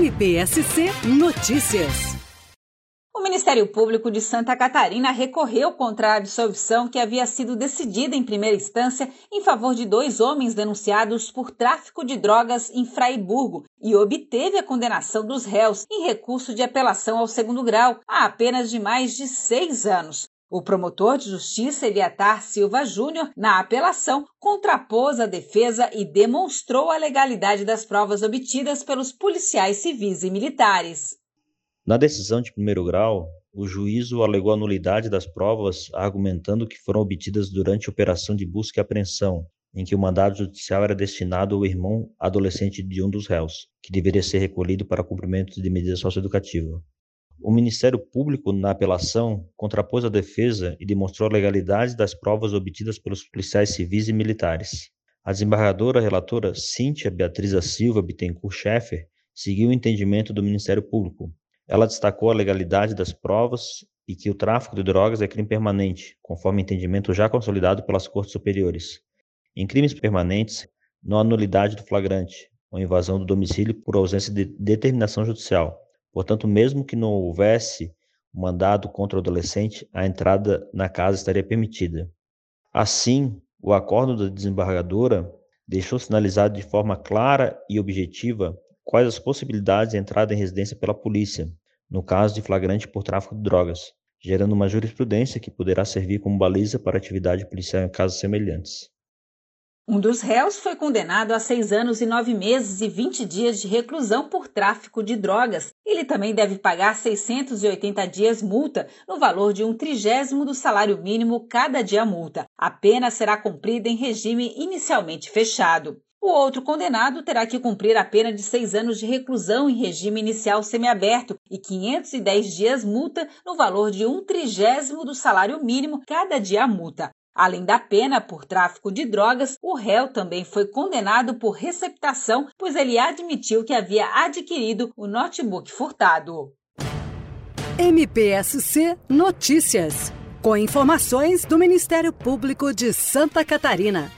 MPSC Notícias. O Ministério Público de Santa Catarina recorreu contra a absolvição que havia sido decidida em primeira instância em favor de dois homens denunciados por tráfico de drogas em Fraiburgo e obteve a condenação dos réus em recurso de apelação ao segundo grau a apenas de mais de seis anos. O promotor de justiça Eliatar Silva Júnior, na apelação, contrapôs a defesa e demonstrou a legalidade das provas obtidas pelos policiais civis e militares. Na decisão de primeiro grau, o juízo alegou a nulidade das provas, argumentando que foram obtidas durante a operação de busca e apreensão, em que o mandado judicial era destinado ao irmão adolescente de um dos réus, que deveria ser recolhido para cumprimento de medida socioeducativa. O Ministério Público, na apelação, contrapôs a defesa e demonstrou a legalidade das provas obtidas pelos policiais civis e militares. A desembargadora relatora Cíntia Beatriz da Silva Bittencourt Schaeffer seguiu o entendimento do Ministério Público. Ela destacou a legalidade das provas e que o tráfico de drogas é crime permanente, conforme entendimento já consolidado pelas Cortes Superiores. Em crimes permanentes, não há nulidade do flagrante ou invasão do domicílio por ausência de determinação judicial. Portanto, mesmo que não houvesse mandado contra o adolescente, a entrada na casa estaria permitida. Assim, o acordo da desembargadora deixou sinalizado de forma clara e objetiva quais as possibilidades de entrada em residência pela polícia, no caso de flagrante por tráfico de drogas, gerando uma jurisprudência que poderá servir como baliza para atividade policial em casos semelhantes. Um dos réus foi condenado a seis anos e nove meses e 20 dias de reclusão por tráfico de drogas. Ele também deve pagar 680 dias multa, no valor de um trigésimo do salário mínimo cada dia multa. A pena será cumprida em regime inicialmente fechado. O outro condenado terá que cumprir a pena de seis anos de reclusão em regime inicial semiaberto e 510 dias multa no valor de um trigésimo do salário mínimo cada dia multa. Além da pena por tráfico de drogas, o réu também foi condenado por receptação, pois ele admitiu que havia adquirido o notebook furtado. MPSC Notícias. Com informações do Ministério Público de Santa Catarina.